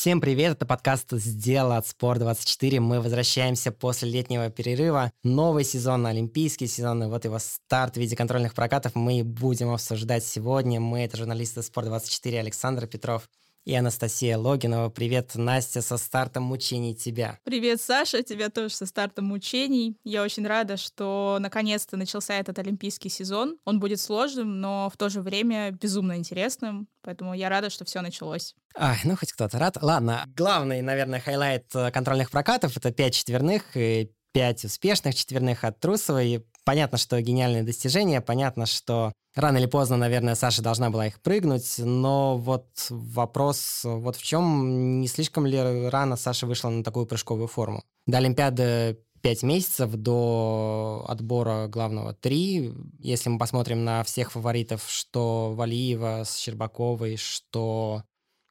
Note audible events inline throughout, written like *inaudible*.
Всем привет, это подкаст «Сделал от Спорт24». Мы возвращаемся после летнего перерыва. Новый сезон, олимпийский сезон, и вот его старт в виде контрольных прокатов мы будем обсуждать сегодня. Мы — это журналисты «Спорт24» Александр Петров и Анастасия Логинова. Привет, Настя, со стартом мучений тебя. Привет, Саша, тебя тоже со стартом мучений. Я очень рада, что наконец-то начался этот олимпийский сезон. Он будет сложным, но в то же время безумно интересным, поэтому я рада, что все началось. Ай, ну хоть кто-то рад. Ладно, главный, наверное, highlight э, контрольных прокатов — это пять четверных и пять успешных четверных от Трусовой. Понятно, что гениальные достижения, понятно, что рано или поздно, наверное, Саша должна была их прыгнуть, но вот вопрос вот в чем, не слишком ли рано Саша вышла на такую прыжковую форму? До Олимпиады 5 месяцев до отбора главного 3. Если мы посмотрим на всех фаворитов, что Валиева с Щербаковой, что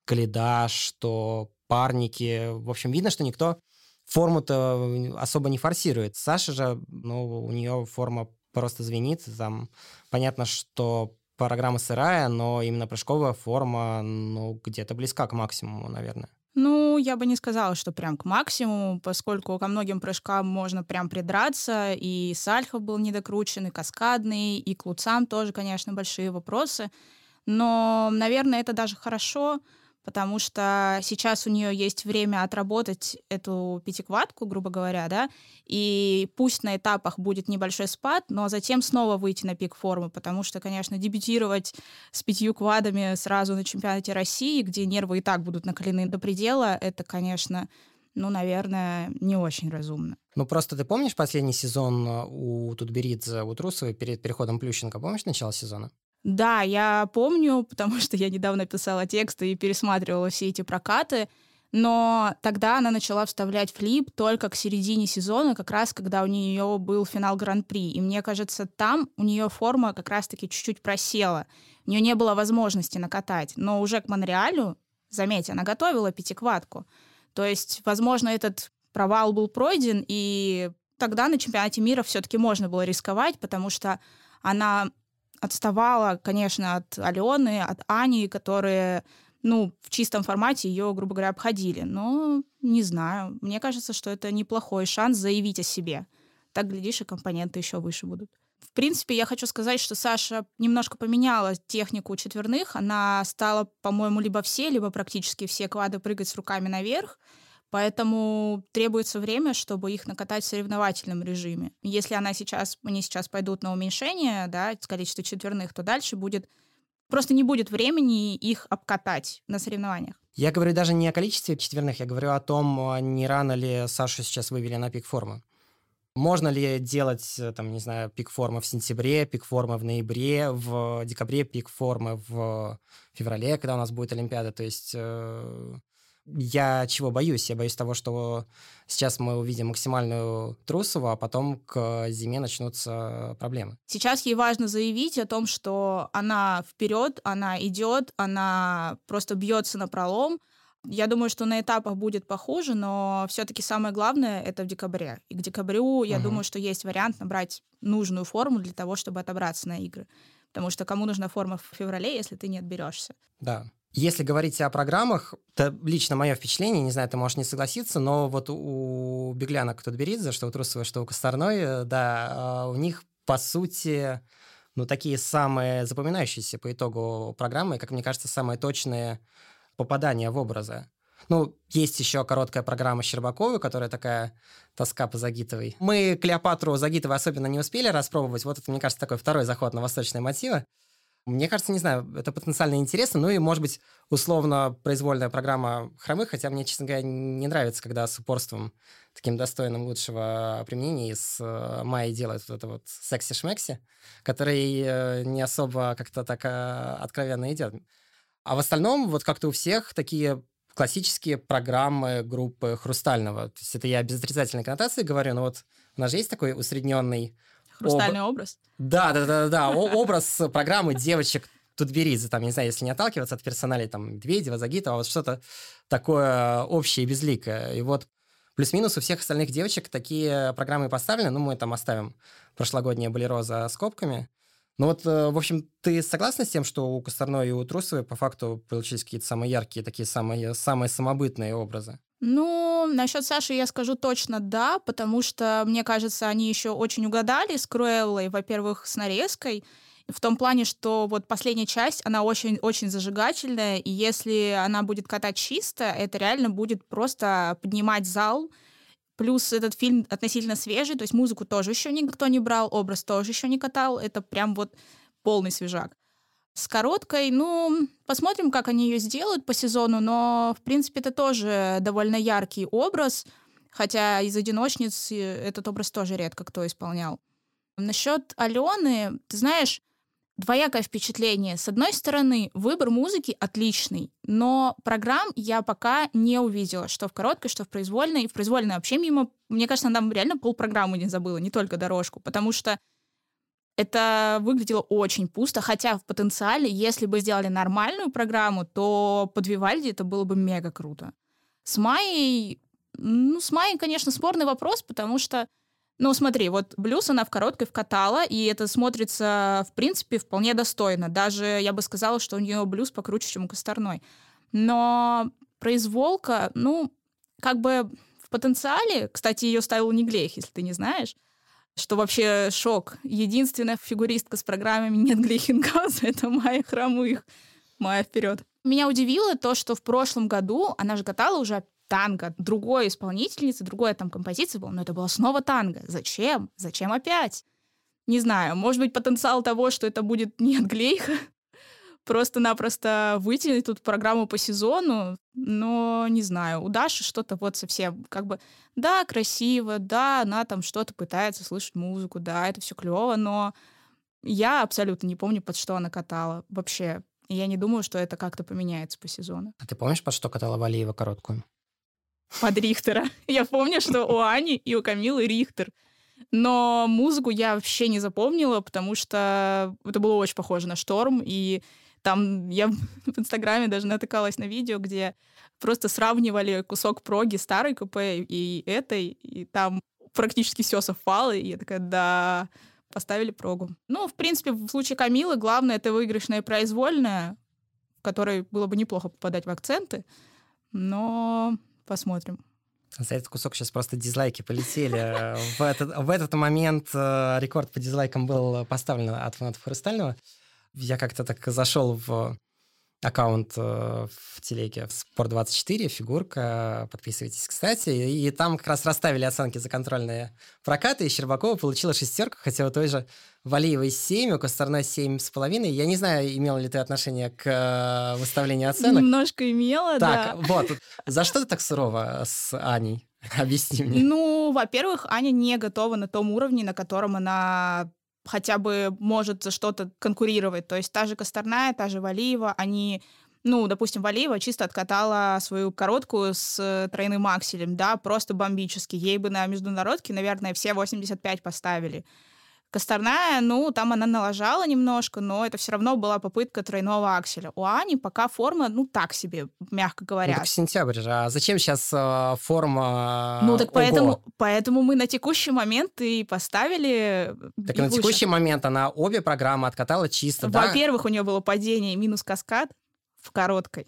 Каледа, что Парники, в общем, видно, что никто форму-то особо не форсирует. Саша же, ну, у нее форма просто звенит. Там понятно, что программа сырая, но именно прыжковая форма, ну, где-то близка к максимуму, наверное. Ну, я бы не сказала, что прям к максимуму, поскольку ко многим прыжкам можно прям придраться, и Сальхов был недокручен, и Каскадный, и к Луцам тоже, конечно, большие вопросы. Но, наверное, это даже хорошо, потому что сейчас у нее есть время отработать эту пятиквадку, грубо говоря, да, и пусть на этапах будет небольшой спад, но затем снова выйти на пик формы, потому что, конечно, дебютировать с пятью квадами сразу на чемпионате России, где нервы и так будут накалены до предела, это, конечно, ну, наверное, не очень разумно. Ну, просто ты помнишь последний сезон у Тутберидзе, у Трусовой перед переходом Плющенко? Помнишь начало сезона? Да, я помню, *laughs* потому что я недавно писала тексты и пересматривала все эти прокаты, но тогда она начала вставлять флип только к середине сезона, как раз когда у нее был финал Гран-при. И мне кажется, там у нее форма как раз-таки чуть-чуть просела. У нее не было возможности накатать. Но уже к Монреалю, заметьте, она готовила пятиквадку. То есть, возможно, этот провал был пройден, и тогда на чемпионате мира все-таки можно было рисковать, потому что она отставала, конечно, от Алены, от Ани, которые, ну, в чистом формате ее, грубо говоря, обходили. Но не знаю. Мне кажется, что это неплохой шанс заявить о себе. Так, глядишь, и компоненты еще выше будут. В принципе, я хочу сказать, что Саша немножко поменяла технику четверных. Она стала, по-моему, либо все, либо практически все квады прыгать с руками наверх. Поэтому требуется время, чтобы их накатать в соревновательном режиме. Если она сейчас, они сейчас пойдут на уменьшение, да, количество четверных, то дальше будет просто не будет времени их обкатать на соревнованиях. Я говорю даже не о количестве четверных, я говорю о том, не рано ли Сашу сейчас вывели на пик формы. Можно ли делать, э, там, не знаю, пик формы в сентябре, пик формы в ноябре, в декабре, пик формы в феврале, когда у нас будет Олимпиада? То есть э, я чего боюсь? Я боюсь того, что сейчас мы увидим максимальную Трусову, а потом к зиме начнутся проблемы. Сейчас ей важно заявить о том, что она вперед, она идет, она просто бьется на пролом. Я думаю, что на этапах будет похуже, но все-таки самое главное это в декабре. И к декабрю, я угу. думаю, что есть вариант набрать нужную форму для того, чтобы отобраться на игры. Потому что кому нужна форма в феврале, если ты не отберешься? Да. Если говорить о программах, это лично мое впечатление, не знаю, ты можешь не согласиться, но вот у Беглянок Тутберидзе, что у Трусовой, что у Косторной, э, да, а, у них, по сути, ну, такие самые запоминающиеся по итогу программы, как мне кажется, самые точные попадания в образы. Ну, есть еще короткая программа Щербаковой, которая такая тоска по Загитовой. Мы Клеопатру Загитовой особенно не успели распробовать. Вот это, мне кажется, такой второй заход на восточные мотивы. Мне кажется, не знаю, это потенциально интересно, ну и, может быть, условно произвольная программа хромых, хотя мне, честно говоря, не нравится, когда с упорством таким достойным лучшего применения из э, Майи делают вот это вот секси-шмекси, который э, не особо как-то так э, откровенно идет. А в остальном, вот как-то у всех такие классические программы группы Хрустального. То есть это я без отрицательной коннотации говорю, но вот у нас же есть такой усредненный Хрустальный Об... образ? Да, да, да, да. Образ программы девочек Тутберидзе, там, не знаю, если не отталкиваться от персоналей, там, Медведева, Загитова, вот что-то такое общее и безликое. И вот плюс-минус у всех остальных девочек такие программы поставлены, ну, мы там оставим прошлогоднее болеро за скобками, Ну вот, э, в общем, ты согласна с тем, что у Косторной и у Трусовой по факту получились какие-то самые яркие, такие самые, самые самобытные образы? Ну, насчет Саши я скажу точно да, потому что, мне кажется, они еще очень угадали с Круэллой, во-первых, с нарезкой, в том плане, что вот последняя часть, она очень-очень зажигательная, и если она будет катать чисто, это реально будет просто поднимать зал, Плюс этот фильм относительно свежий, то есть музыку тоже еще никто не брал, образ тоже еще не катал. Это прям вот полный свежак. С короткой, ну, посмотрим, как они ее сделают по сезону, но, в принципе, это тоже довольно яркий образ, хотя из «Одиночниц» этот образ тоже редко кто исполнял. Насчет Алены, ты знаешь, двоякое впечатление. С одной стороны, выбор музыки отличный, но программ я пока не увидела, что в короткой, что в произвольной. И в произвольной вообще мимо... Мне кажется, она там реально полпрограммы не забыла, не только дорожку, потому что это выглядело очень пусто, хотя в потенциале, если бы сделали нормальную программу, то под Вивальди это было бы мега круто. С Майей... Ну, с Майей, конечно, спорный вопрос, потому что ну, смотри, вот блюз она в короткой вкатала, и это смотрится, в принципе, вполне достойно. Даже я бы сказала, что у нее блюз покруче, чем у Косторной. Но произволка, ну, как бы в потенциале, кстати, ее ставил не Глех, если ты не знаешь, что вообще шок. Единственная фигуристка с программами «Нет Глейхенгауза» — это Майя Хромых. Майя вперед. Меня удивило то, что в прошлом году она же катала уже танго другой исполнительницы, другая там композиция была, но это была снова танго. Зачем? Зачем опять? Не знаю, может быть, потенциал того, что это будет не от Глейха, просто-напросто вытянуть тут программу по сезону, но не знаю, у Даши что-то вот совсем как бы, да, красиво, да, она там что-то пытается слышать музыку, да, это все клево, но я абсолютно не помню, под что она катала вообще. И я не думаю, что это как-то поменяется по сезону. А ты помнишь, под что катала Валиева короткую? под Рихтера. *laughs* Я помню, что у Ани и у Камилы Рихтер. Но музыку я вообще не запомнила, потому что это было очень похоже на шторм. И там я *laughs* в Инстаграме даже натыкалась на видео, где просто сравнивали кусок проги старой КП и этой, и там практически все совпало, и я такая, да, поставили прогу. Ну, в принципе, в случае Камилы главное — это выигрышная произвольная, в которой было бы неплохо попадать в акценты, но Посмотрим. За этот кусок сейчас просто дизлайки полетели. *laughs* В этот, в этот момент э, рекорд по дизлайкам был поставлен от фанатов Хрустального. Я как-то так зашел в аккаунт э, в телеге Спорт24, фигурка, подписывайтесь, кстати. И там как раз расставили оценки за контрольные прокаты, и Щербакова получила шестерку, хотя у той же Валиевой 7, у Косторной 7,5. Я не знаю, имела ли ты отношение к э, выставлению оценок. Немножко имела, так, да. вот. За что ты так сурова с Аней? *laughs* Объясни мне. Ну, во-первых, Аня не готова на том уровне, на котором она хотя бы может за что-то конкурировать. То есть та же Косторная, та же Валиева, они ну, допустим, Валиева чисто откатала свою короткую с тройным акселем, да, просто бомбически. Ей бы на международке, наверное, все 85 поставили. Косторная, ну, там она налажала немножко, но это все равно была попытка тройного акселя. У Ани пока форма, ну, так себе, мягко говоря. Ну, так сентябрь же. А зачем сейчас э, форма Ну, так поэтому, поэтому мы на текущий момент и поставили... Так и на текущий момент она обе программы откатала чисто, да? Во-первых, у нее было падение минус каскад в короткой.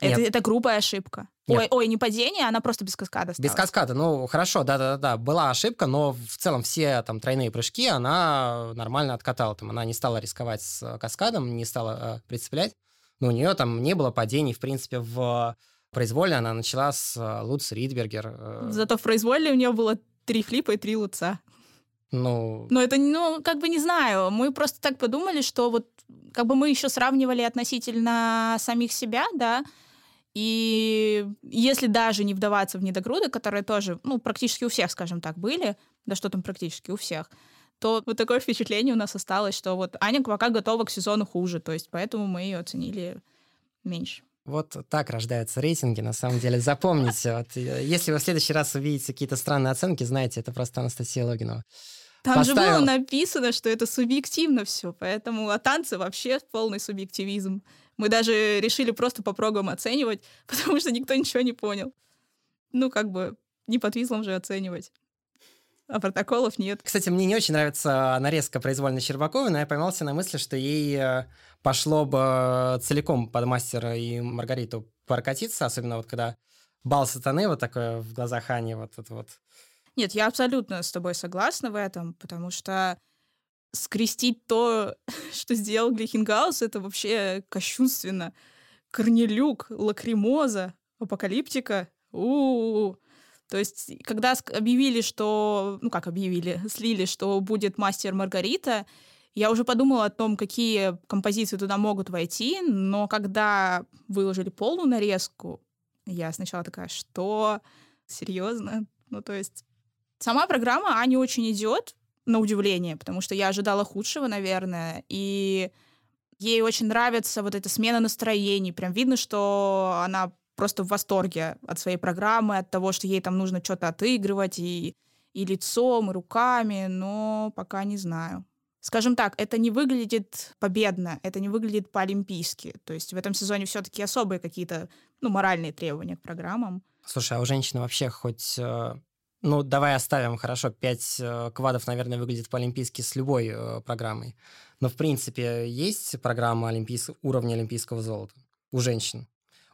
Это, это грубая ошибка. Ой, ой, не падение, она просто без каскада стала. Без каскада, ну хорошо, да-да-да, была ошибка, но в целом все там тройные прыжки она нормально откатала. Там, она не стала рисковать с каскадом, не стала э, прицеплять, но у нее там не было падений, в принципе, в произвольной она начала с э, Луц Ридбергер. Э. Зато в произвольной у нее было три флипа и три луца. Ну... Но это, ну, как бы не знаю. Мы просто так подумали, что вот как бы мы еще сравнивали относительно самих себя, да, и если даже не вдаваться в недогруды, которые тоже, ну, практически у всех, скажем так, были, да что там практически у всех, то вот такое впечатление у нас осталось, что вот Аня пока готова к сезону хуже, то есть поэтому мы ее оценили меньше. Вот так рождаются рейтинги, на самом деле. Запомните, вот, э, если вы в следующий раз увидите какие-то странные оценки, знаете, это просто Анастасия Логинова. Там Поставил... же было написано, что это субъективно все, поэтому а танцы вообще полный субъективизм. Мы даже решили просто по прогам оценивать, *laughs* потому что никто ничего не понял. Ну, как бы, не по твизлам же оценивать. а протоколов нет. Кстати, мне не очень нравится нарезка произвольно Щербаковой, но я поймался на мысли, что ей э, пошло бы целиком под мастера и Маргариту прокатиться, особенно вот когда бал сатаны вот такой в глазах Ани, вот это вот. Нет, я абсолютно с тобой согласна в этом, потому что скрестить то, *laughs* что сделал Глейхенгауз, это вообще кощунственно. Корнелюк, Лакримоза, Апокалиптика. У-у-у. То есть, когда объявили, что... Ну, как объявили? *laughs* Слили, что будет «Мастер Маргарита», я уже подумала о том, какие композиции туда могут войти, но когда выложили полную нарезку, я сначала такая, что? Серьезно? Ну, то есть сама программа Ани очень идет, на удивление, потому что я ожидала худшего, наверное, и ей очень нравится вот эта смена настроений. Прям видно, что она просто в восторге от своей программы, от того, что ей там нужно что-то отыгрывать и, и лицом, и руками, но пока не знаю. Скажем так, это не выглядит победно, это не выглядит по-олимпийски. То есть в этом сезоне все-таки особые какие-то ну, моральные требования к программам. Слушай, а у женщины вообще хоть... Э, ну, давай оставим, хорошо, пять э, квадов, наверное, выглядит по-олимпийски с любой э, программой. Но, в принципе, есть программа олимпийс... уровня олимпийского золота у женщин.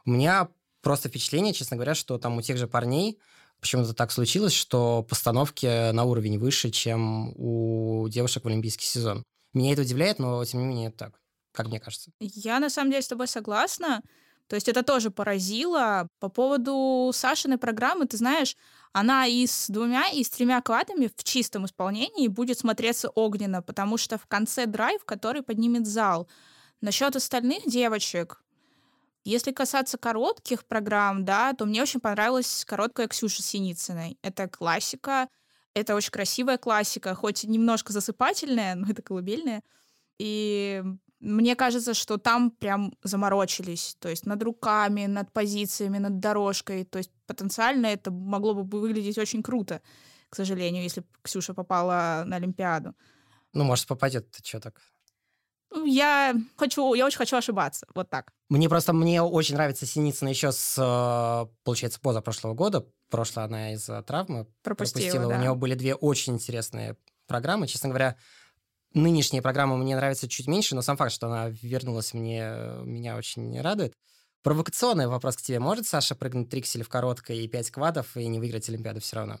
У меня просто впечатление, честно говоря, что там у тех же парней почему-то так случилось, что постановки на уровень выше, чем у девушек в олимпийский сезон. Меня это удивляет, но тем не менее так, как мне кажется. Я на самом деле с тобой согласна. То есть это тоже поразило. По поводу Сашиной программы, ты знаешь, она и с двумя, и с тремя квадами в чистом исполнении будет смотреться огненно, потому что в конце драйв, который поднимет зал. Насчет остальных девочек, если касаться коротких программ, да, то мне очень понравилась короткая Ксюша Синицыной. Это классика, это очень красивая классика, хоть немножко засыпательная, но это колыбельная. И мне кажется, что там прям заморочились, то есть над руками, над позициями, над дорожкой. То есть потенциально это могло бы выглядеть очень круто, к сожалению, если бы Ксюша попала на Олимпиаду. Ну, может, попадет, ты что так? Ну, я хочу, я очень хочу ошибаться, вот так. Мне просто, мне очень нравится Синицына еще с, э, получается, позапрошлого года. Прошлая она из-за травмы пропустила. пропустила. Да. У нее были две очень интересные программы. Честно говоря, нынешняя программа мне нравится чуть меньше, но сам факт, что она вернулась, мне, меня очень радует. Провокационный вопрос к тебе. Может Саша прыгнуть триксель в короткой и 5 квадов и не выиграть Олимпиаду все равно?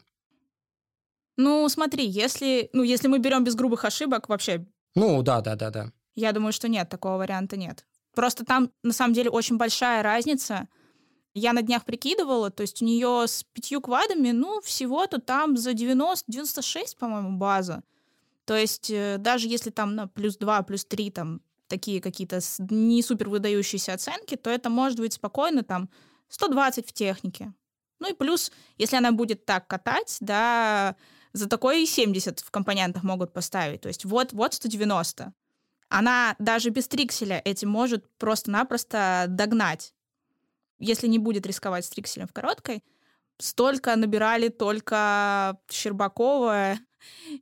Ну, смотри, если, ну, если мы берем без грубых ошибок, вообще... Ну, да, да, да, да. Я думаю, что нет, такого варианта нет. Просто там, на самом деле, очень большая разница. Я на днях прикидывала, то есть у нее с пятью квадами, ну, всего-то там за 90-96, по-моему, база. То есть э, даже если там на плюс 2, плюс 3, там такие какие-то не супер выдающиеся оценки, то это может быть спокойно там 120 в технике. Ну и плюс, если она будет так катать, да, за такое и 70 в компонентах могут поставить. То есть вот, вот 190 она даже без трикселя этим может просто-напросто догнать. Если не будет рисковать с трикселем в короткой, столько набирали только Щербакова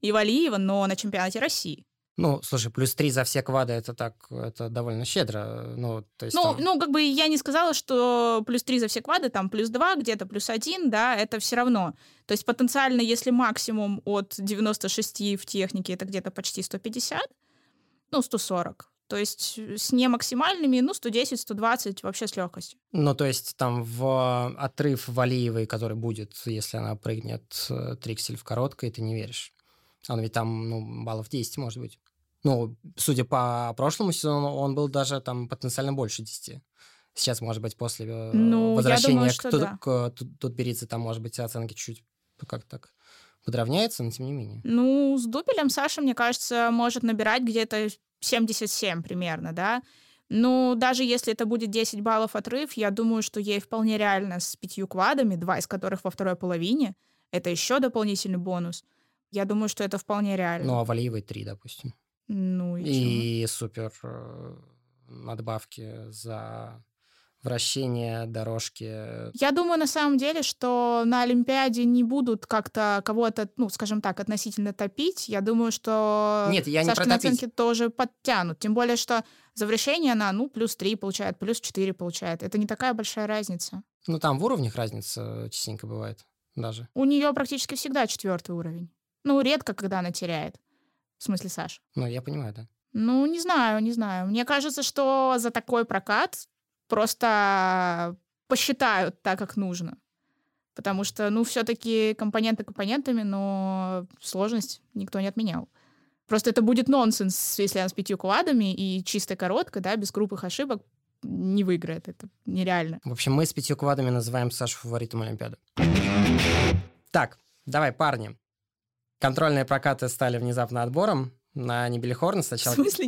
и Валиева, но на чемпионате России. Ну, слушай, плюс три за все квады это так, это довольно щедро. Ну, то есть ну, там... ну, как бы я не сказала, что плюс три за все квады, там плюс два, где-то плюс один, да, это все равно. То есть потенциально, если максимум от 96 в технике, это где-то почти 150, ну, 140. То есть э, с не максимальными, ну, 110, 120 вообще с легкостью. Ну, то есть там в отрыв Валиевой, который будет, если она прыгнет э, триксель в короткой, ты не веришь. Он ведь там, ну, баллов 10, может быть. Ну, судя по прошлому сезону, он был даже там потенциально больше 10. Сейчас, может быть, после э, ну, возвращения думаю, к, да. к Тутберидзе, там, может быть, оценки чуть как так подравняется, но тем не менее. Ну, с дупелем Саша, мне кажется, может набирать где-то 77 примерно, да. Ну, даже если это будет 10 баллов отрыв, я думаю, что ей вполне реально с пятью квадами, два из которых во второй половине, это еще дополнительный бонус. Я думаю, что это вполне реально. Ну, а Валиевой три, допустим. Ну и, и супер э, надбавки за вращение дорожки. Я думаю, на самом деле, что на Олимпиаде не будут как-то кого-то, ну, скажем так, относительно топить. Я думаю, что Нет, я не Сашкины оценки тоже подтянут. Тем более, что за вращение она, ну, плюс 3 получает, плюс 4 получает. Это не такая большая разница. Ну, там в уровнях разница частенько бывает даже. У нее практически всегда четвертый уровень. Ну, редко, когда она теряет. В смысле, Саша? Ну, я понимаю, да. Ну, не знаю, не знаю. Мне кажется, что за такой прокат просто посчитают так, как нужно. Потому что, ну, все-таки компоненты компонентами, но сложность никто не отменял. Просто это будет нонсенс, если она с пятью квадами и чистой короткой, да, без крупных ошибок, не выиграет. Это нереально. В общем, мы с пятью квадами называем Сашу фаворитом Олимпиады. Так, давай, парни. Контрольные прокаты стали внезапно отбором на Нибелихорн сначала. В смысле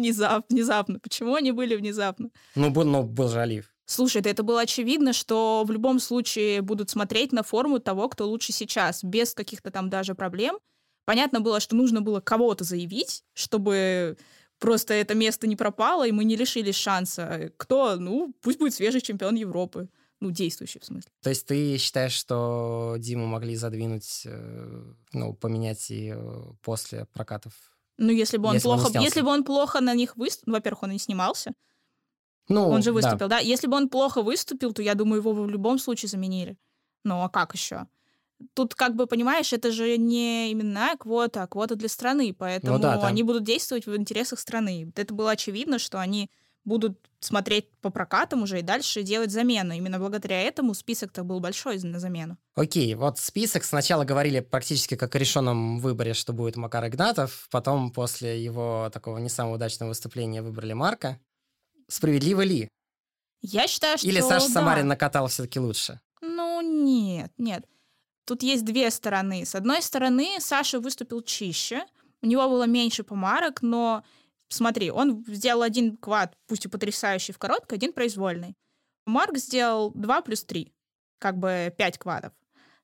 внезапно? Почему они были внезапно? Ну, был, ну, был же Олив. Слушай, это было очевидно, что в любом случае будут смотреть на форму того, кто лучше сейчас, без каких-то там даже проблем. Понятно было, что нужно было кого-то заявить, чтобы просто это место не пропало, и мы не лишились шанса. Кто? Ну, пусть будет свежий чемпион Европы. Ну, действующий, в смысле. То есть ты считаешь, что Диму могли задвинуть, э, ну, поменять и э, после прокатов? Ну, если бы он если плохо... Бы если бы он плохо на них выступил... Во-первых, он не снимался. Ну, он же выступил, да. да. Если бы он плохо выступил, то, я думаю, его в любом случае заменили. Ну, а как еще? Тут, как бы, понимаешь, это же не именная квота, а квота для страны, поэтому ну, да, там... они будут действовать в интересах страны. Это было очевидно, что они будут смотреть по прокатам уже и дальше делать замену. Именно благодаря этому список-то был большой на замену. Окей, вот список сначала говорили практически как о решенном выборе, что будет Макар Игнатов, потом после его такого не самого удачного выступления выбрали Марка. Справедливо ли? Я считаю, что Или Саша да. Самарин накатал все-таки лучше? Ну, нет, нет. Тут есть две стороны. С одной стороны, Саша выступил чище, у него было меньше помарок, но смотри, он сделал один квад, пусть и потрясающий в короткой, один произвольный. Марк сделал 2 плюс 3, как бы 5 квадов.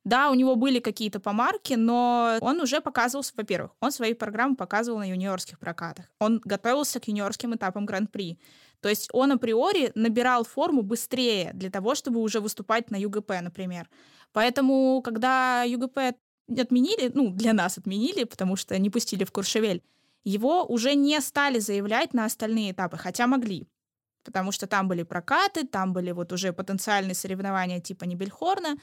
Да, у него были какие-то помарки, но он уже показывался, во-первых, он свои программы показывал на юниорских прокатах. Он готовился к юниорским этапам Гран-при. То есть он априори набирал форму быстрее для того, чтобы уже выступать на ЮГП, например. Поэтому, когда ЮГП отменили, ну, для нас отменили, потому что не пустили в Куршевель, его уже не стали заявлять на остальные этапы, хотя могли. Потому что там были прокаты, там были вот уже потенциальные соревнования типа Нибельхорна,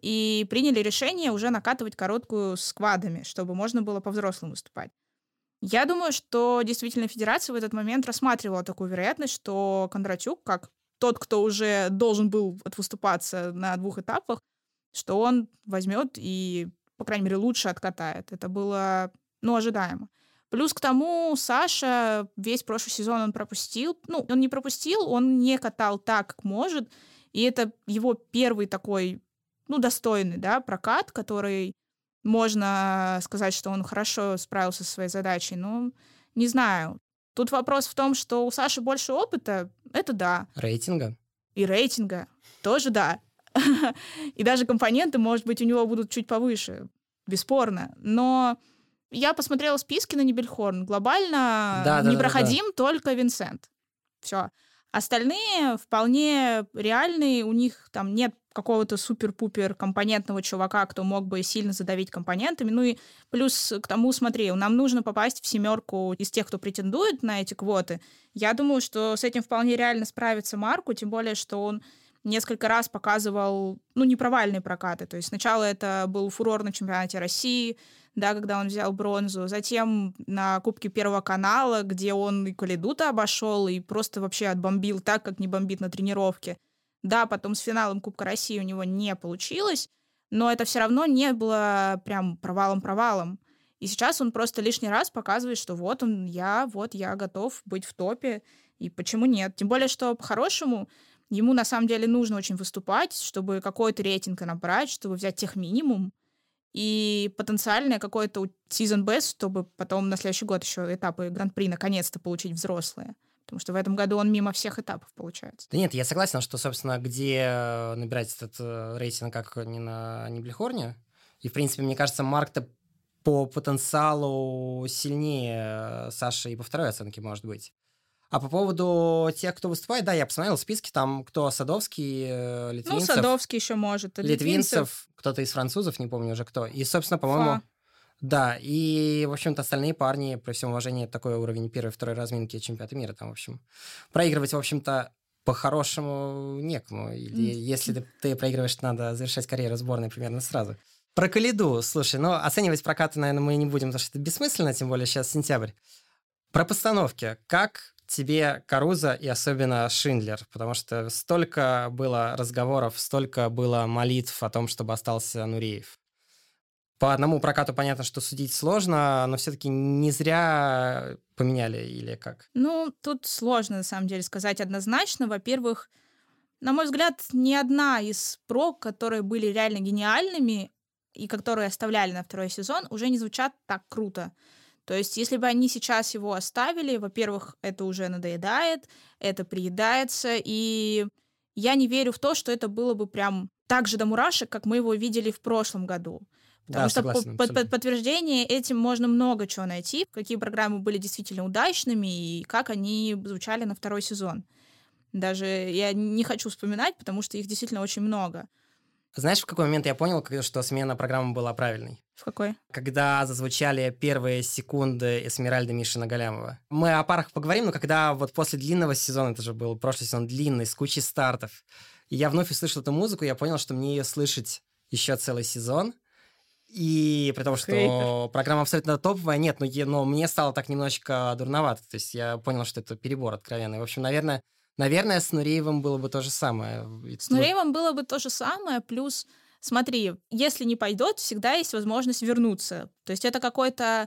и приняли решение уже накатывать короткую с квадами, чтобы можно было по-взрослому выступать. Я думаю, что действительно федерация в этот момент рассматривала такую вероятность, что Кондратюк, как тот, кто уже должен был отвыступаться на двух этапах, что он возьмет и, по крайней мере, лучше откатает. Это было, ну, ожидаемо. Плюс к тому, Саша весь прошлый сезон он пропустил. Ну, он не пропустил, он не катал так, как может. И это его первый такой, ну, достойный, да, прокат, который можно сказать, что он хорошо справился со своей задачей, но не знаю. Тут вопрос в том, что у Саши больше опыта, это да. Рейтинга? И рейтинга, тоже да. *laughs* И даже компоненты, может быть, у него будут чуть повыше, бесспорно. Но я посмотрела списки на Нибельхорн. Глобально да, да, непроходим да, да. только Винсент. Все. Остальные вполне реальные, у них там нет какого-то супер-пупер компонентного чувака, кто мог бы сильно задавить компонентами. Ну и плюс к тому, смотри, нам нужно попасть в семерку из тех, кто претендует на эти квоты. Я думаю, что с этим вполне реально справится Марку, тем более, что он несколько раз показывал, ну, непровальные прокаты. То есть сначала это был фурор на чемпионате России, да, когда он взял бронзу. Затем на Кубке Первого канала, где он и Калидута обошел, и просто вообще отбомбил так, как не бомбит на тренировке. Да, потом с финалом Кубка России у него не получилось, но это все равно не было прям провалом-провалом. И сейчас он просто лишний раз показывает, что вот он, я, вот я готов быть в топе, и почему нет? Тем более, что по-хорошему ему на самом деле нужно очень выступать, чтобы какой-то рейтинг набрать, чтобы взять тех минимум, и потенциальное какое-то season best, чтобы потом на следующий год еще этапы Гран-при наконец-то получить взрослые. Потому что в этом году он мимо всех этапов получается. Да нет, я согласен, что, собственно, где набирать этот э, рейтинг, как не на Ниблихорне. И, в принципе, мне кажется, Марк-то по потенциалу сильнее Саши и по второй оценке может быть. А по поводу тех, кто выступает, да, я посмотрел списки, там кто Садовский, э, ну, Литвинцев. Ну, Садовский еще может. Литвинцев, Литвинцев, кто-то из французов, не помню уже кто. И, собственно, по-моему... Да, и, в общем-то, остальные парни, при всем уважении, такой уровень первой второй разминки чемпионата мира там, в общем. Проигрывать, в общем-то, по-хорошему некому. Или. Если ты, ты проигрываешь, надо завершать карьеру сборной примерно сразу. Про Калиду, слушай, ну, оценивать прокаты, наверное, мы не будем, потому что это бессмысленно, тем более сейчас сентябрь. Про постановки. Как тебе Каруза и особенно Шиндлер? Потому что столько было разговоров, столько было молитв о том, чтобы остался Нуреев. По одному прокату понятно, что судить сложно, но все-таки не зря поменяли или как? Ну, тут сложно, на самом деле, сказать однозначно. Во-первых, на мой взгляд, ни одна из прок, которые были реально гениальными, и которые оставляли на второй сезон, уже не звучат так круто. То есть, если бы они сейчас его оставили, во-первых, это уже надоедает, это приедается, и я не верю в то, что это было бы прям так же до мурашек, как мы его видели в прошлом году. Потому Да, что согласен, по- под, абсолютно. подтверждение этим можно много чего найти, какие программы были действительно удачными и как они звучали на второй сезон. Даже я не хочу вспоминать, потому что их действительно очень много. Знаешь, в какой момент я понял, что смена программы была правильной? В какой? Когда зазвучали первые секунды Эсмеральды Мишина Галямова. Мы о парах поговорим, но когда вот после длинного сезона, это же был прошлый сезон длинный, с кучей стартов, и я вновь услышал эту музыку, я понял, что мне ее слышать еще целый сезон. И при том, что Хейтер. программа абсолютно топовая, нет, но, но мне стало так немножечко дурновато. То есть я понял, что это перебор откровенный. В общем, наверное, наверное, с Нуреевым было бы то же самое. С Нуреевым было бы то же самое, плюс, смотри, если не пойдет, всегда есть возможность вернуться. То есть это какой-то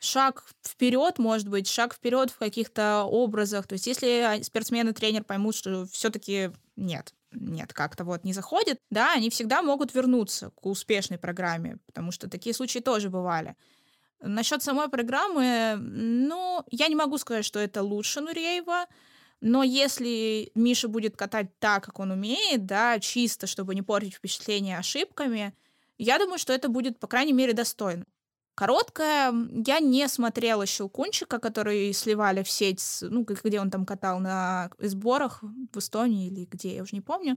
шаг вперед, может быть, шаг вперед в каких-то образах. То есть если спортсмен и тренер поймут, что все-таки нет, нет, как-то вот не заходит, да, они всегда могут вернуться к успешной программе, потому что такие случаи тоже бывали. Насчет самой программы, ну, я не могу сказать, что это лучше Нуреева, но если Миша будет катать так, как он умеет, да, чисто, чтобы не портить впечатление ошибками, я думаю, что это будет, по крайней мере, достойно. Короткая, я не смотрела «Щелкунчика», который сливали в сеть, ну, где он там катал на сборах в Эстонии или где, я уже не помню.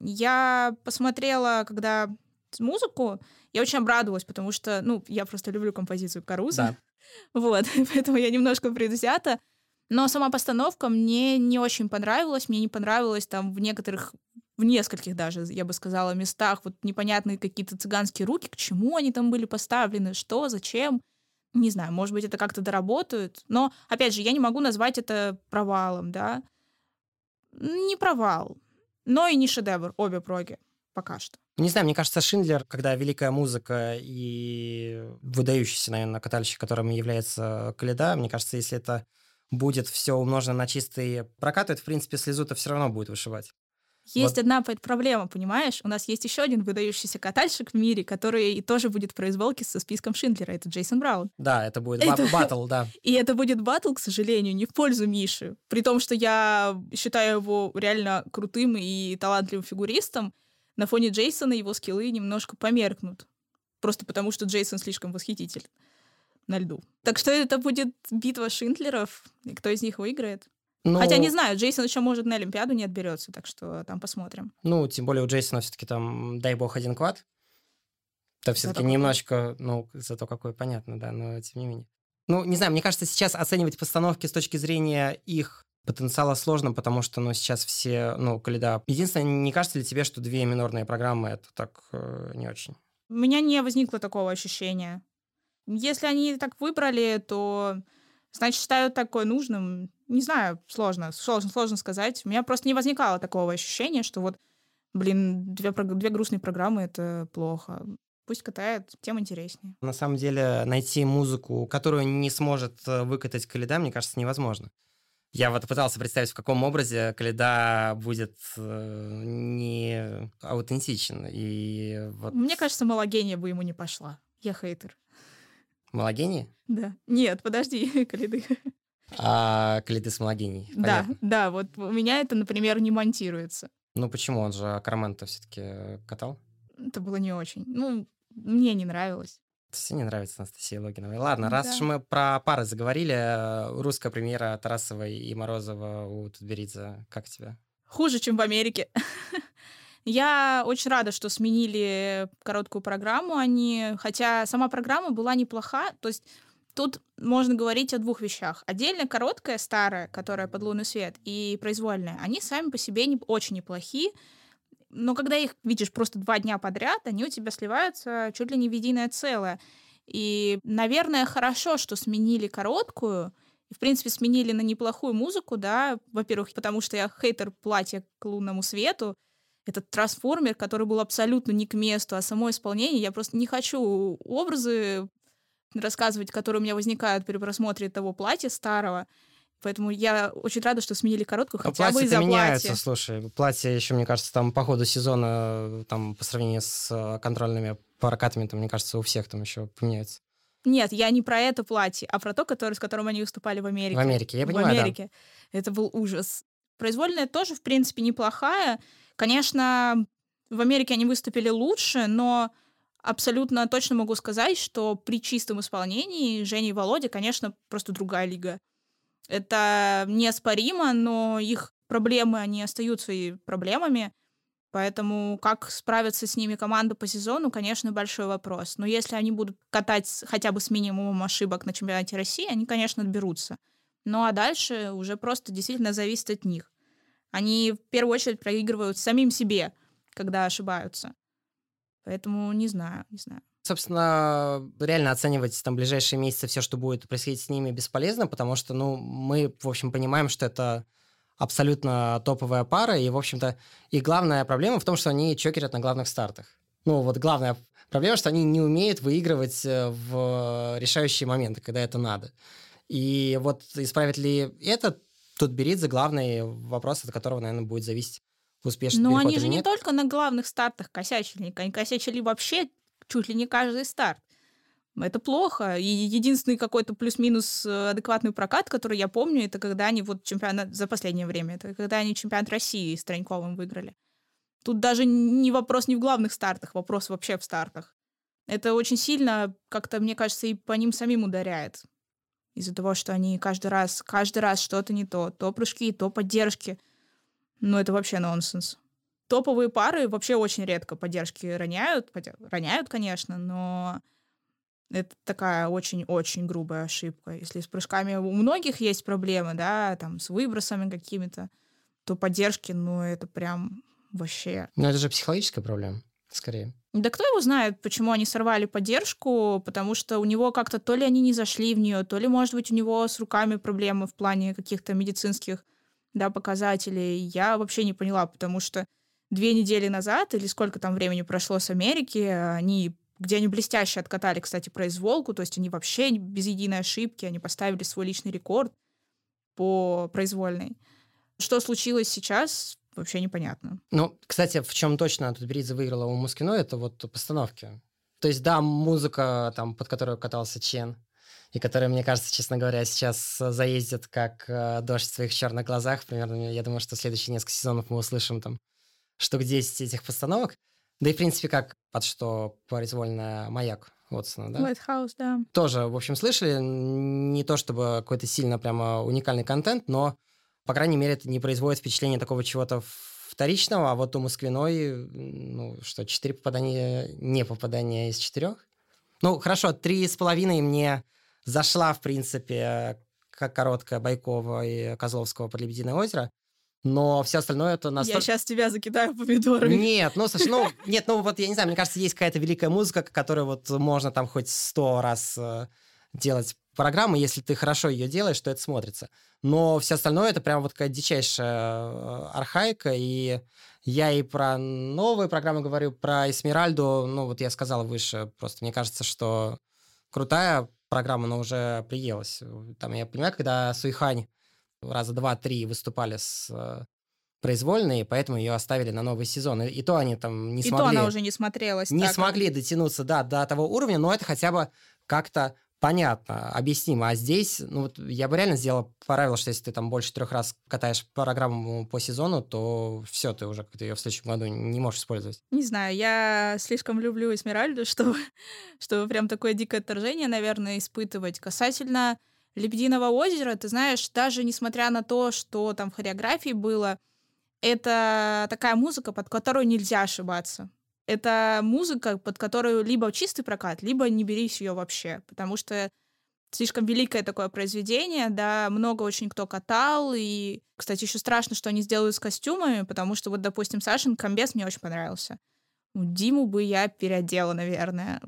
Я посмотрела, когда музыку, я очень обрадовалась, потому что, ну, я просто люблю композицию Каруза. Да. Вот, *laughs* поэтому я немножко предвзята. Но сама постановка мне не очень понравилась. Мне не понравилось там в некоторых, в нескольких даже, я бы сказала, местах вот непонятные какие-то цыганские руки, к чему они там были поставлены, что, зачем. Не знаю, может быть, это как-то доработают. Но, опять же, я не могу назвать это провалом, да. Не провал, но и не шедевр, обе проги пока что. Не знаю, мне кажется, Шиндлер, когда великая музыка и выдающийся, наверное, катальщик, которым является Каледа, мне кажется, если это будет все умножено на чистый прокат, то это, в принципе, слезу-то все равно будет вышивать. Есть Вот. одна пр- проблема, понимаешь? У нас есть еще один выдающийся катальщик в мире, который и тоже будет в произволке со списком Шиндлера. Это Джейсон Браун. Да, это будет Это- ба- *laughs* батл, да. И это будет батл, к сожалению, не в пользу Миши. При том, что я считаю его реально крутым и талантливым фигуристом, на фоне Джейсона его скиллы немножко померкнут. Просто потому, что Джейсон слишком восхитителен на льду. Так что это будет битва Шиндлеров, и кто из них выиграет. Ну, Хотя не знаю, Джейсон еще может на Олимпиаду не отберется, так что там посмотрим. Ну, тем более у Джейсона все-таки там, дай бог, один квад. То все-таки немножечко, ну, зато какой, понятно, да, но тем не менее. Ну, не знаю, мне кажется, сейчас оценивать постановки с точки зрения их потенциала сложно, потому что, ну, сейчас все, ну, Каледа... Единственное, не кажется ли тебе, что две минорные программы — это так э, не очень? У меня не возникло такого ощущения. Если они так выбрали, то значит считают такое нужным. Не знаю, сложно, сложно, сложно сказать. У меня просто не возникало такого ощущения, что вот, блин, две, две грустные программы — это плохо. Пусть катает, тем интереснее. На самом деле, найти музыку, которую не сможет э, выкатать Каледа, мне кажется, невозможно. Я вот пытался представить, в каком образе Каледа будет э, не аутентичен. И вот Мне кажется, малогения бы ему не пошла. Я хейтер. Малогений? Да. Нет, подожди, *laughs* Калиды. А Каледы с Малогений. Да, да, вот у меня это, например, не монтируется. Ну почему? Он же Кармен-то все-таки катал. Это было не очень. Ну, мне не нравилось. Все не нравится Анастасия Логиновой. Ладно, раз Да. уж мы про пары заговорили, э, русская премьера Тарасовой и Морозова у Тутберидзе. Как тебе? Хуже, чем в Америке. *laughs* Я очень рада, что сменили короткую программу они, хотя сама программа была неплоха. То есть тут можно говорить о двух вещах. Отдельно короткая, старая, которая под лунный свет, и произвольная. Они сами по себе не, очень неплохи. Но когда их видишь просто два дня подряд, они у тебя сливаются чуть ли не в единое целое. И, наверное, хорошо, что сменили короткую, и, в принципе, сменили на неплохую музыку, да, во-первых, потому что я хейтер платья к лунному свету, этот трансформер, который был абсолютно не к месту, а само исполнение, я просто не хочу образы рассказывать, которые у меня возникают при просмотре того платья старого. Поэтому я очень рада, что сменили короткую, хотя а бы из-за меняется, платья. слушай. Платье еще, мне кажется, там по ходу сезона, там, по сравнению с э, контрольными прокатами, там, мне кажется, у всех там еще поменяется. Нет, я не про это платье, а про то, который, с которым они выступали в Америке. В Америке, я понимаю, В Америке. Да. Это был ужас. Произвольная тоже, в принципе, неплохая. Конечно, в Америке они выступили лучше, но абсолютно точно могу сказать, что при чистом исполнении Женя и Володя, конечно, просто другая лига. Это неоспоримо, но их проблемы, они остаются и проблемами. Поэтому как справиться с ними команда по сезону, конечно, большой вопрос. Но если они будут катать хотя бы с минимумом ошибок на чемпионате России, они, конечно, отберутся. Ну а дальше уже просто действительно зависит от них. Они в первую очередь проигрывают самим себе, когда ошибаются. Поэтому не знаю, не знаю. Собственно, реально оценивать там ближайшие месяцы все, что будет происходить с ними, бесполезно, потому что, ну, мы, в общем, понимаем, что это абсолютно топовая пара, и, в общем-то, и главная проблема в том, что они чокерят на главных стартах. Ну, вот главная проблема, что они не умеют выигрывать э, в решающие моменты, когда это надо. И вот исправит ли это, тут Беридзе главный вопрос, от которого, наверное, будет зависеть успешный Но они же не только на главных стартах косячили, они косячили вообще чуть ли не каждый старт. Это плохо. И единственный какой-то плюс-минус э, адекватный прокат, который я помню, это когда они вот чемпионат за последнее время, это когда они чемпионат России с Троньковым выиграли. Тут даже не вопрос не в главных стартах, вопрос вообще в стартах. Это очень сильно, как-то, мне кажется, и по ним самим ударяет. Из-за того, что они каждый раз, каждый раз что-то не то. То прыжки, то поддержки. Ну, это вообще нонсенс. Топовые пары вообще очень редко поддержки роняют. Роняют, конечно, но это такая очень-очень грубая ошибка. Если с прыжками у многих есть проблемы, да, там, с выбросами какими-то, то поддержки, ну, это прям вообще... Ну, это же психологическая проблема, скорее. Да кто его знает, почему они сорвали поддержку, потому что у него как-то то ли они не зашли в нее, то ли, может быть, у него с руками проблемы в плане каких-то медицинских да, показателей. Я вообще не поняла, потому что две недели назад, или сколько там времени прошло с Америки, они где они блестяще откатали, кстати, произволку, то есть они вообще без единой ошибки, они поставили свой личный рекорд по произвольной. Что случилось сейчас, вообще непонятно. Ну, кстати, в чем точно тут Беридзе выиграла у Мускино, это вот постановки. То есть, да, музыка, там, под которую катался Чен, и которая, мне кажется, честно говоря, сейчас заездит как э, дождь в своих черных глазах. Примерно, я думаю, что следующие несколько сезонов мы услышим там штук 10 этих постановок. Да и, в принципе, как под что произвольно маяк Уотсона, да? Lighthouse, да. Тоже, в общем, слышали. Не то чтобы какой-то сильно прямо уникальный контент, но, по крайней мере, это не производит впечатление такого чего-то вторичного, а вот у Москвиной, ну, что, четыре попадания, не попадания из четырех? Ну, хорошо, три с половиной мне зашла, в принципе, как короткая Байкова и Козловского под Лебединое озеро но все остальное это настолько... Я сейчас тебя закидаю помидорами. Нет, ну, слушай, ну, *laughs* нет, ну, вот, я не знаю, мне кажется, есть какая-то великая музыка, которую вот можно там хоть сто раз э, делать программу, если ты хорошо ее делаешь, то это смотрится. Но все остальное это прям вот какая дичайшая э, архаика, и я и про новые программы говорю, про Эсмеральду, ну, вот я сказал выше, просто мне кажется, что крутая программа, но уже приелась. Там, я понимаю, когда Суихань раза два-три выступали с э, произвольной, поэтому ее оставили на новый сезон. И, и то они там не и смогли... И то она уже не смотрелась. Не так, смогли дотянуться, да, до того уровня, но это хотя бы как-то понятно, объяснимо. А здесь, ну вот я бы реально сделал правило, что если ты там больше трех раз катаешь программу по сезону, то все, ты уже как-то ее в следующем году не можешь использовать. Не знаю, я слишком люблю Эсмеральду, *laughs* чтобы, чтобы прям такое дикое отторжение, наверное, испытывать. Касательно Лебединого озера, ты знаешь, даже несмотря на то, что там в хореографии было, это такая музыка, под которую нельзя ошибаться. Это музыка, под которую либо чистый прокат, либо не берись ее вообще, потому что слишком великое такое произведение, да, много очень кто катал, и, кстати, еще страшно, что они сделают с костюмами, потому что вот, допустим, Сашин комбез мне очень понравился. Диму бы я переодела, наверное.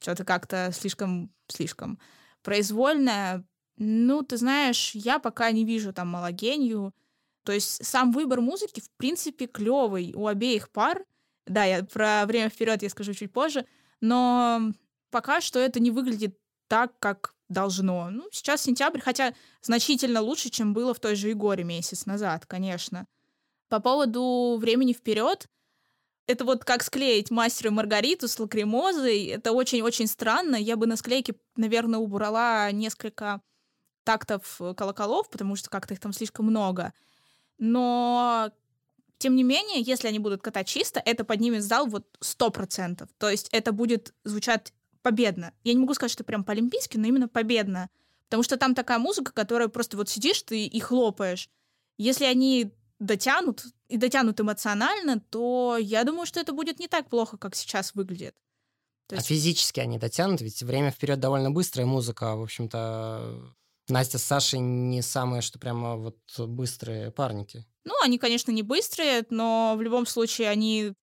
Что-то как-то слишком, слишком произвольное. Ну, ты знаешь, я пока не вижу там малогенью. То есть сам выбор музыки, в принципе, клевый у обеих пар. Да, я про время вперед я скажу чуть позже. Но пока что это не выглядит так, как должно. Ну, сейчас сентябрь, хотя значительно лучше, чем было в той же Егоре месяц назад, конечно. По поводу времени вперед, это вот как склеить мастера Маргариту с лакримозой. Это очень-очень странно. Я бы на склейке, наверное, убрала несколько тактов колоколов, потому что как-то их там слишком много. Но тем не менее, если они будут катать чисто, это поднимет зал вот сто процентов. То есть это будет звучать победно. Я не могу сказать, что прям по-олимпийски, но именно победно. Потому что там такая музыка, которая просто вот сидишь ты и хлопаешь. Если они дотянут, и дотянут эмоционально, то я думаю, что это будет не так плохо, как сейчас выглядит. То есть... А физически они дотянут, ведь время вперед довольно быстрая музыка, в общем-то, Настя с Сашей не самые, что прямо вот быстрые парники. Ну, они, конечно, не быстрые, но в любом случае они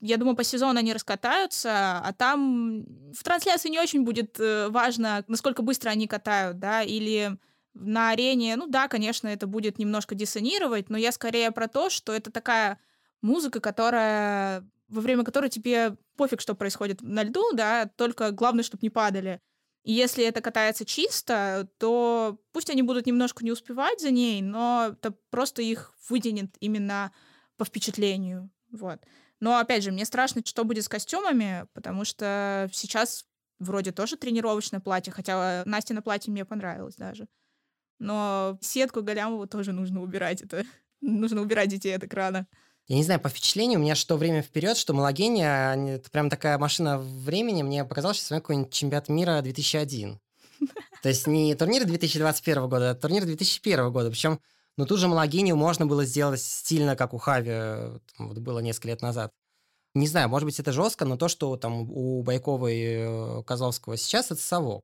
я думаю, по сезону они раскатаются, а там в трансляции не очень будет э, важно, насколько быстро они катают, да, или на арене, ну да, конечно, это будет немножко диссонировать, но я скорее про то, что это такая музыка, которая во время которой тебе пофиг, что происходит на льду, да, только главное, чтобы не падали. И если это катается чисто, то пусть они будут немножко не успевать за ней, но это просто их выденет именно по впечатлению. Вот. Но, опять же, мне страшно, что будет с костюмами, потому что сейчас вроде тоже тренировочное платье, хотя Настя на платье мне понравилось даже. Но сетку Галямову тоже нужно убирать. Это *laughs* нужно убирать детей от экрана. Я не знаю, по впечатлению, у меня что время вперед, что Малогения, это прям такая машина времени. Мне показалось, что это какой-нибудь чемпионат мира 2001. То есть не турнир 2021 года, а турнир 2001 года. Причем, ну, ту же Малогению можно было сделать стильно, как у Хави вот было несколько лет назад. Не знаю, может быть, это жестко, но то, что там у Байкова и э, Козловского сейчас, это совок,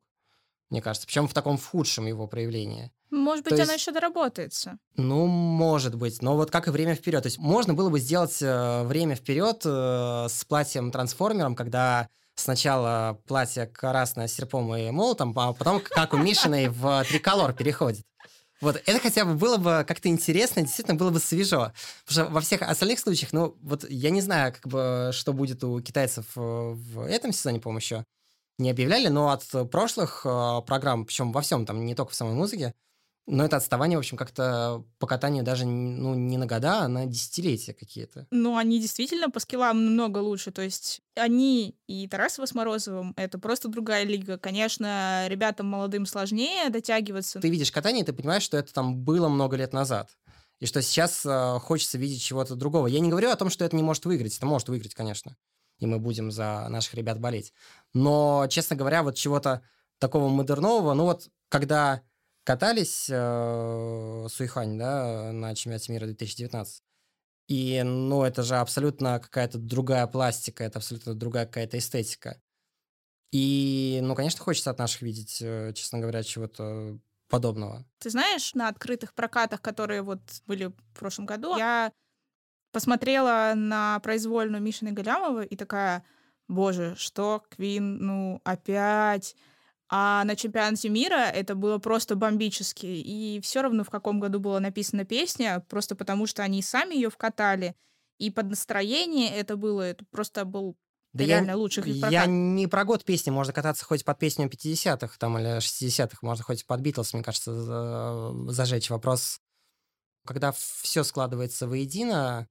мне кажется. Причем в таком худшем его проявлении. Может быть, То она есть, еще доработается. Ну, может быть. Но вот как и время вперед. То есть можно было бы сделать э, время вперед э, с платьем-трансформером, когда сначала платье красное с серпом и молотом, а потом, как у Мишиной, в триколор переходит. Вот это хотя бы было бы как-то интересно, действительно было бы свежо. Потому что во всех остальных случаях, ну, вот я не знаю, как бы, что будет у китайцев э, в этом сезоне, по-моему, еще не объявляли, но от прошлых программ, причем во всем, там, не только в самой музыке, но это отставание, в общем, как-то по катанию даже ну, не на года, а на десятилетия какие-то. Ну, они действительно по скиллам намного лучше. То есть они и Тарасова с Морозовым — это просто другая лига. Конечно, ребятам молодым сложнее дотягиваться. Ты видишь катание, ты понимаешь, что это там было много лет назад. И что сейчас э, хочется видеть чего-то другого. Я не говорю о том, что это не может выиграть. Это может выиграть, конечно. И мы будем за наших ребят болеть. Но, честно говоря, вот чего-то такого модернового, ну вот когда катались э, Суйхань, да, на чемпионате мира 2019. И, ну, это же абсолютно какая-то другая пластика, это абсолютно другая какая-то эстетика. И, ну, конечно, хочется от наших видеть, э, честно говоря, чего-то подобного. Ты знаешь, на открытых прокатах, которые вот были в прошлом году, я посмотрела на произвольную Мишины Галямова и такая, боже, что Квин, ну, опять а на чемпионате мира это было просто бомбически. И все равно, в каком году была написана песня, просто потому что они сами ее вкатали. И под настроение это было, это просто был да реально я, лучших их Я не про год песни, можно кататься хоть под песню 50-х там, или 60-х, можно хоть под Битлз, мне кажется, зажечь вопрос. Когда все складывается воедино,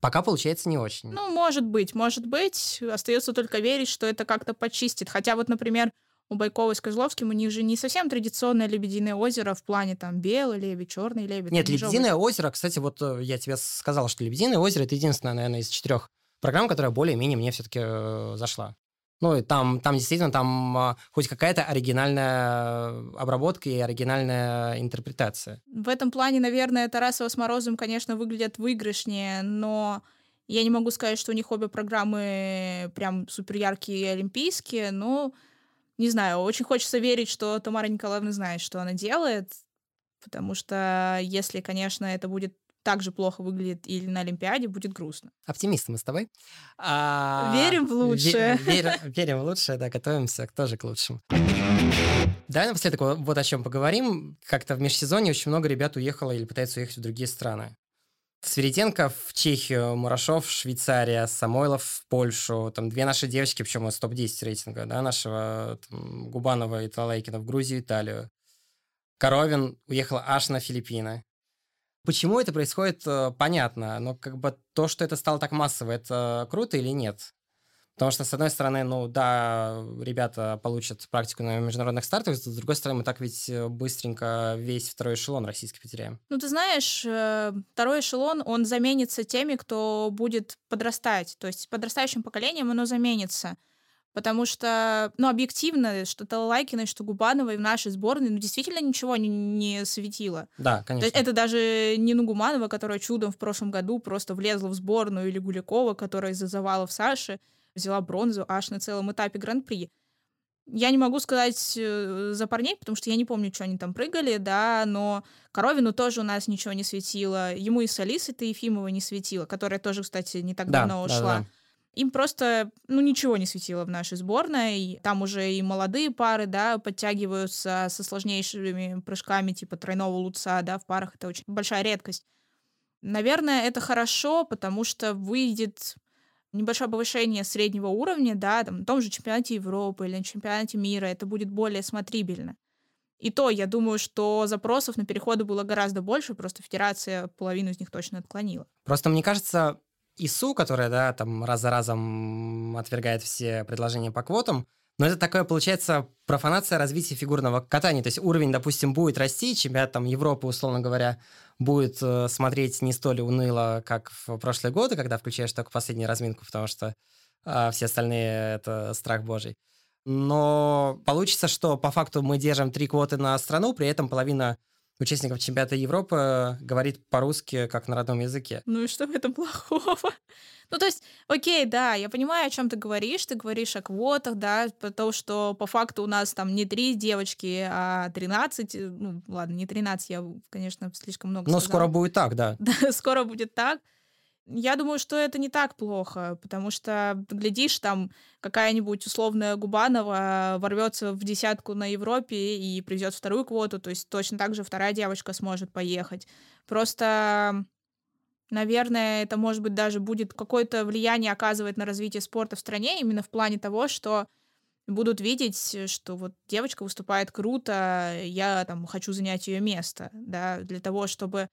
пока получается не очень. Ну, может быть, может быть. Остается только верить, что это как-то почистит. Хотя вот, например, у Байкова с Козловским у них же не совсем традиционное лебединое озеро в плане там белый лебедь, черный лебедь. Нет, лебединое озеро, кстати, вот э, я тебе сказал, что лебединое озеро это единственное, наверное, из четырех программ, которая более-менее мне все-таки э, зашла. Ну, и там, там действительно там э, хоть какая-то оригинальная обработка и оригинальная интерпретация. В этом плане, наверное, Тарасова с Морозом, конечно, выглядят выигрышнее, но я не могу сказать, что у них обе программы прям супер яркие и олимпийские, но Не знаю, очень хочется верить, что Тамара Николаевна знает, что она делает, потому что если, конечно, это будет так же плохо выглядит или на Олимпиаде, будет грустно. Оптимисты мы с тобой. А, верим в лучшее. Верим, верим в лучшее, да, готовимся тоже к лучшему. Давай напоследок вот о чем поговорим. Как-то в межсезонье очень много ребят уехало или пытаются уехать в другие страны. Свериденко в Чехию, Мурашов в Швейцария, Самойлов в Польшу, там две наши девочки, причем из топ-10 рейтинга, да, нашего там, Губанова и Талайкина в Грузию, Италию. Коровин уехал аж на Филиппины. Почему это происходит, э, понятно, но как бы то, что это стало так массово, это круто или нет? Потому что, с одной стороны, ну да, ребята получат практику на международных стартах, с другой стороны, мы так ведь э, быстренько весь второй эшелон российский потеряем. Ну, ты знаешь, э, второй эшелон, он заменится теми, кто будет подрастать. То есть подрастающим поколением оно заменится. Потому что, ну, объективно, что Талалайкина, что Губанова и в нашей сборной, ну, действительно ничего не, не светило. Да, конечно. Это даже не Нугуманова, которая чудом в прошлом году просто влезла в сборную, или Гулякова, которая из-за завалов Саши взяла бронзу аж на целом этапе Гран-при. Я не могу сказать э, за парней, потому что я не помню, что они там прыгали, да, но Коровину тоже у нас ничего не светило. Ему и с Алисой-то Ефимова не светило, которая тоже, кстати, не так да, давно ушла. Да, да. Им просто, ну, ничего не светило в нашей сборной. Там уже и молодые пары, да, подтягиваются со сложнейшими прыжками, типа тройного луца, да, в парах. Это очень большая редкость. Наверное, это хорошо, потому что выйдет небольшое повышение среднего уровня, да, там, на том же чемпионате Европы или на чемпионате мира, это будет более смотрибельно. И то, я думаю, что запросов на переходы было гораздо больше, просто федерация половину из них точно отклонила. Просто мне кажется, ИСУ, которая, да, там раз за разом отвергает все предложения по квотам, но это такое, получается, профанация развития фигурного катания. То есть уровень, допустим, будет расти, чемпионат там Европы, условно говоря, будет э, смотреть не столь уныло, как в прошлые годы, когда включаешь только последнюю разминку, потому что э, все остальные — это страх божий. Но получится, что по факту мы держим три квоты на страну, при этом половина участников чемпионата Европы говорит по-русски, как на родном языке. Ну и что в этом *laughs* плохого? Ну, то есть, окей, да, я понимаю, о чем ты говоришь. Ты говоришь о квотах, да, потому что по факту у нас там не три девочки, а 13. Э, ну, ладно, не 13, я, конечно, слишком много Но сказала. скоро будет так, да. *laughs* Да, скоро будет так. Я думаю, что это не так плохо, потому что, глядишь, там какая-нибудь условная Губанова ворвется в десятку на Европе и привезет вторую квоту, то есть точно так же вторая девочка сможет поехать. Просто наверное, это, может быть, даже будет какое-то влияние оказывать на развитие спорта в стране, именно в плане того, что будут видеть, что вот девочка выступает круто, я там хочу занять ее место, да, для того, чтобы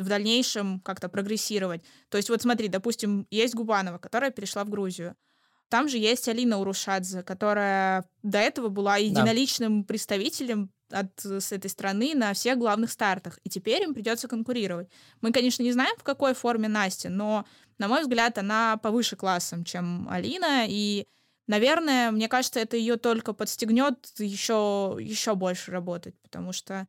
в дальнейшем как-то прогрессировать. То есть вот смотри, допустим, есть Губанова, которая перешла в Грузию. Там же есть Алина Урушадзе, которая до этого была единоличным да. представителем от, с этой страны на всех главных стартах. И теперь им придется конкурировать. Мы, конечно, не знаем, в какой форме Настя, но, на мой взгляд, она повыше классом, чем Алина. И, наверное, мне кажется, это ее только подстегнет еще, еще больше работать, потому что,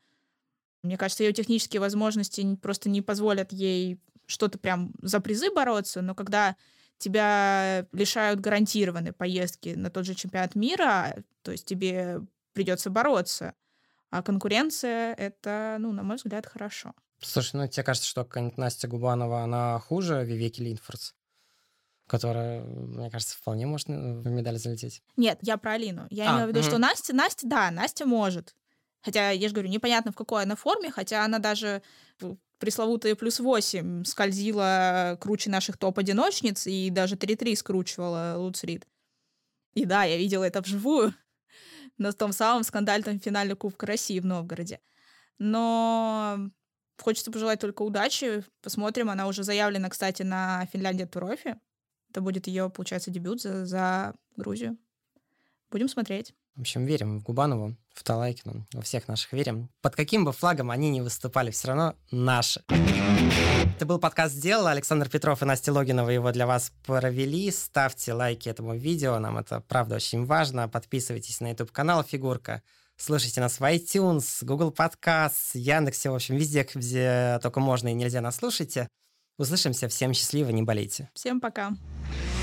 мне кажется, ее технические возможности просто не позволят ей что-то прям за призы бороться, но когда тебя лишают гарантированной поездки на тот же чемпионат мира, то есть тебе придется бороться. А конкуренция — это, ну, на мой взгляд, хорошо. Слушай, ну тебе кажется, что Настя Губанова, она хуже Вивеки Линфордс? которая, мне кажется, вполне может в медаль залететь. Нет, я про Алину. Я а, имею в виду, угу. что Настя, Настя, да, Настя может. Хотя, я же говорю, непонятно, в какой она форме, хотя она даже пресловутые плюс 8 скользила круче наших топ-одиночниц и даже 3-3 скручивала Луцрид. И да, я видела это вживую *laughs* на том самом скандальном финале Кубка России в Новгороде. Но хочется пожелать только удачи. Посмотрим. Она уже заявлена, кстати, на Финляндия Турофи. Это будет ее, получается, дебют за, за Грузию. Будем смотреть. В общем, верим в Губанову, в Талайкину, во всех наших верим. Под каким бы флагом они ни выступали, все равно наши. Это был подкаст «Сделал». Александр Петров и Настя Логинова его для вас провели. Ставьте лайки этому видео, нам это правда очень важно. Подписывайтесь на YouTube-канал «Фигурка». Слушайте нас в iTunes, Google Podcast, Яндексе, в общем, везде, где только можно и нельзя нас слушайте. Услышимся. Всем счастливо, не болейте. Всем пока. Пока.